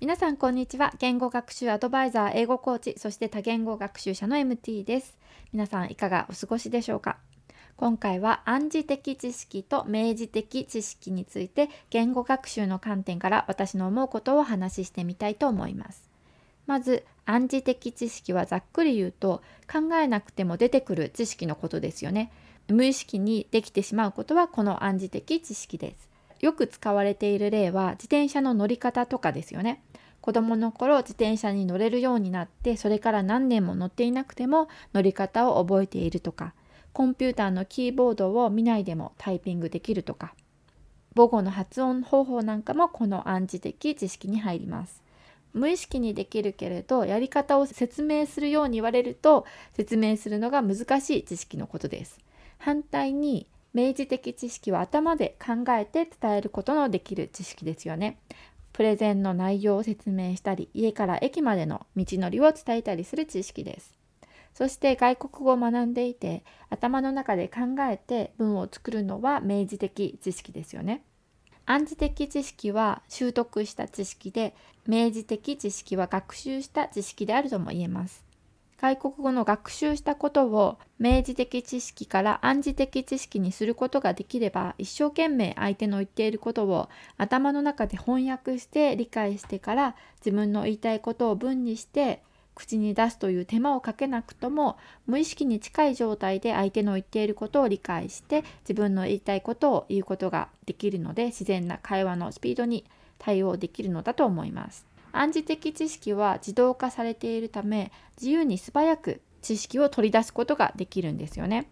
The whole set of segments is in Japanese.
皆さんこんにちは。言語学習アドバイザー英語コーチそして多言語学習者の MT です。皆さんいかがお過ごしでしょうか？今回は暗示的知識と明示的知識について言語学習の観点から私の思うことをお話ししてみたいと思います。まず暗示的知識はざっくり言うと考えなくても出てくる知識のことですよね。無意識にできてしまうことはこの暗示的知識です。よく使われている例は自転車の乗り方とかですよね。子供の頃自転車に乗れるようになってそれから何年も乗っていなくても乗り方を覚えているとかコンピューターのキーボードを見ないでもタイピングできるとか母語の発音方法なんかもこの暗示的知識に入ります。無意識にできるけれどやり方を説明するように言われると説明するのが難しい知識のことです。反対に明示的知識は頭で考えて伝えることのできる知識ですよね。プレゼンの内容を説明したり、家から駅までの道のりを伝えたりする知識です。そして外国語を学んでいて、頭の中で考えて文を作るのは明示的知識ですよね。暗示的知識は習得した知識で、明示的知識は学習した知識であるとも言えます。外国語の学習したことを明示的知識から暗示的知識にすることができれば一生懸命相手の言っていることを頭の中で翻訳して理解してから自分の言いたいことを文にして口に出すという手間をかけなくとも無意識に近い状態で相手の言っていることを理解して自分の言いたいことを言うことができるので自然な会話のスピードに対応できるのだと思います。暗示的知識は自動化されているため自由に素早く知識を取り出すことができるんですよね。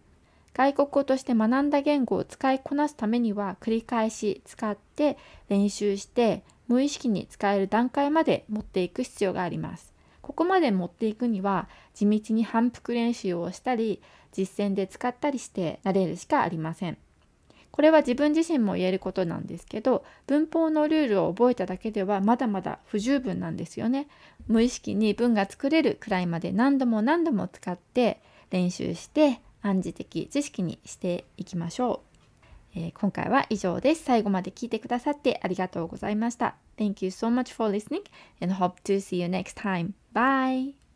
外国語として学んだ言語を使いこなすためには繰り返し使って練習して無意識に使える段階まで持っていく必要があります。ここまで持っていくには地道に反復練習をしたり実践で使ったりして慣れるしかありません。これは自分自身も言えることなんですけど文法のルールを覚えただけではまだまだ不十分なんですよね。無意識に文が作れるくらいまで何度も何度も使って練習して暗示的知識にしていきましょう。えー、今回は以上です。最後まで聞いてくださってありがとうございました。Thank you so much for listening and hope to see you next time. Bye!